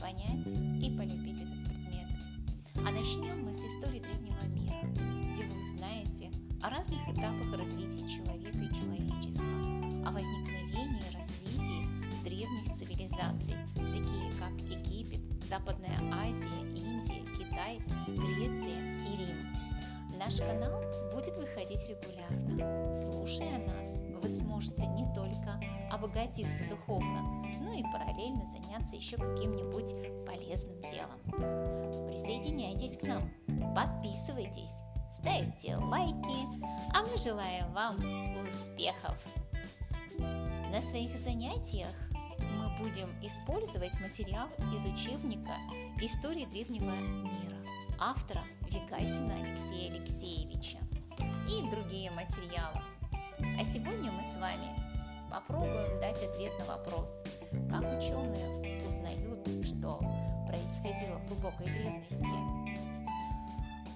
понять и полюбить этот предмет. А начнем мы с истории древнего мира, где вы узнаете о разных этапах развития человека и человечества, о возникновении и развитии древних цивилизаций, такие как Египет, Западная Азия, Индия, Китай, Греция и Рим. Наш канал будет выходить регулярно. Слушая нас, вы сможете не только обогатиться духовно, но и параллельно заняться еще каким-нибудь полезным делом. Присоединяйтесь к нам, подписывайтесь, ставьте лайки, а мы желаем вам успехов! На своих занятиях мы будем использовать материал из учебника «Истории древнего мира» автора Вегасина Алексея Алексеевича и другие материалы. А сегодня мы с вами попробуем дать ответ на вопрос, как ученые узнают, что происходило в глубокой древности.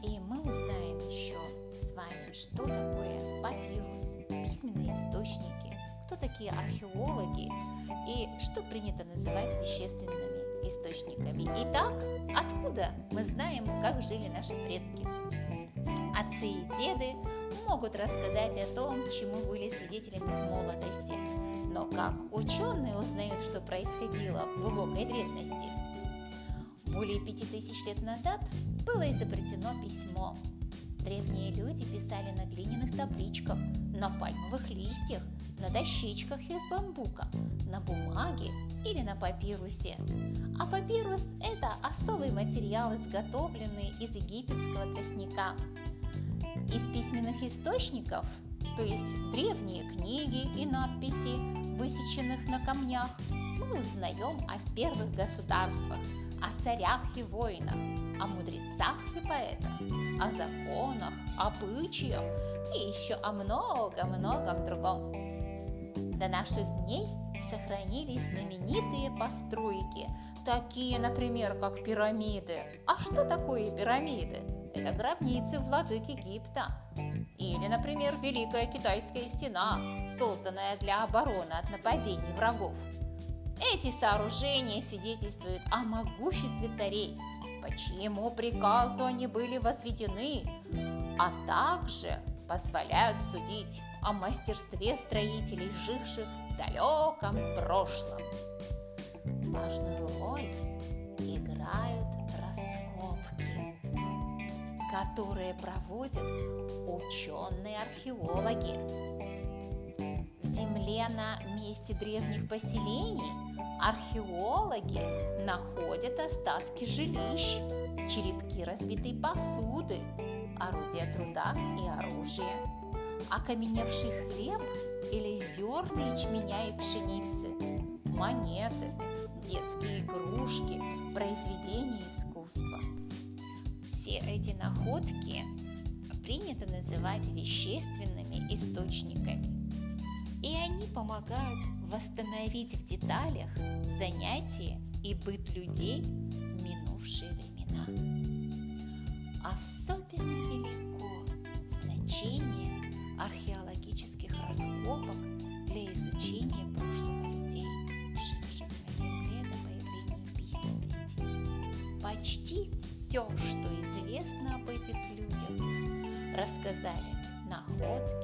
И мы узнаем еще с вами, что такое папирус, письменные источники, кто такие археологи и что принято называть вещественными источниками. Итак, откуда мы знаем, как жили наши предки? Отцы и деды могут рассказать о том, чему были свидетелями в молодости, но как ученые узнают, что происходило в глубокой древности? Более пяти тысяч лет назад было изобретено письмо. Древние люди писали на глиняных табличках, на пальмовых листьях, на дощечках из бамбука, на бумаге или на папирусе. А папирус – это особый материал, изготовленный из египетского тростника – из письменных источников, то есть древние книги и надписи, высеченных на камнях, мы узнаем о первых государствах, о царях и воинах, о мудрецах и поэтах, о законах, обычаях и еще о многом-многом другом. До наших дней сохранились знаменитые постройки, такие, например, как пирамиды. А что такое пирамиды? это гробницы владык Египта. Или, например, Великая Китайская стена, созданная для обороны от нападений врагов. Эти сооружения свидетельствуют о могуществе царей, по чьему приказу они были возведены, а также позволяют судить о мастерстве строителей, живших в далеком прошлом. Важную роль играют которые проводят ученые-археологи. Земле на месте древних поселений археологи находят остатки жилищ, черепки разбитой посуды, орудия труда и оружие, окаменевший хлеб или зерна ячменя и пшеницы, монеты, детские игрушки, произведения искусства – все эти находки принято называть вещественными источниками. Они помогают восстановить в деталях занятия и быт людей в минувшие времена. Особенно велико значение археологических раскопок для изучения прошлого людей, живших на Земле до появления письменности. Почти все, что известно об этих людях, рассказали находки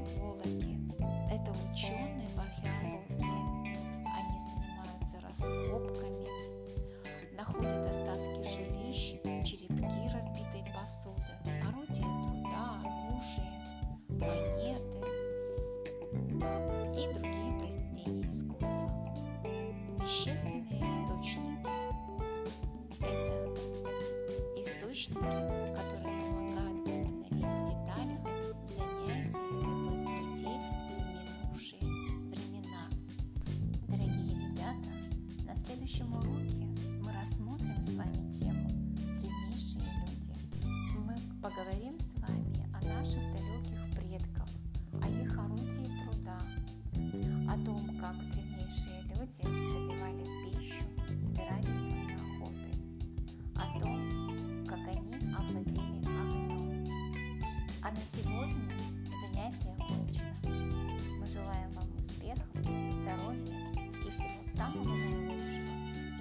Вещественные источники – это источники, на сегодня занятие окончено. Мы желаем вам успехов, здоровья и всего самого наилучшего.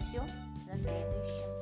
Ждем на следующем.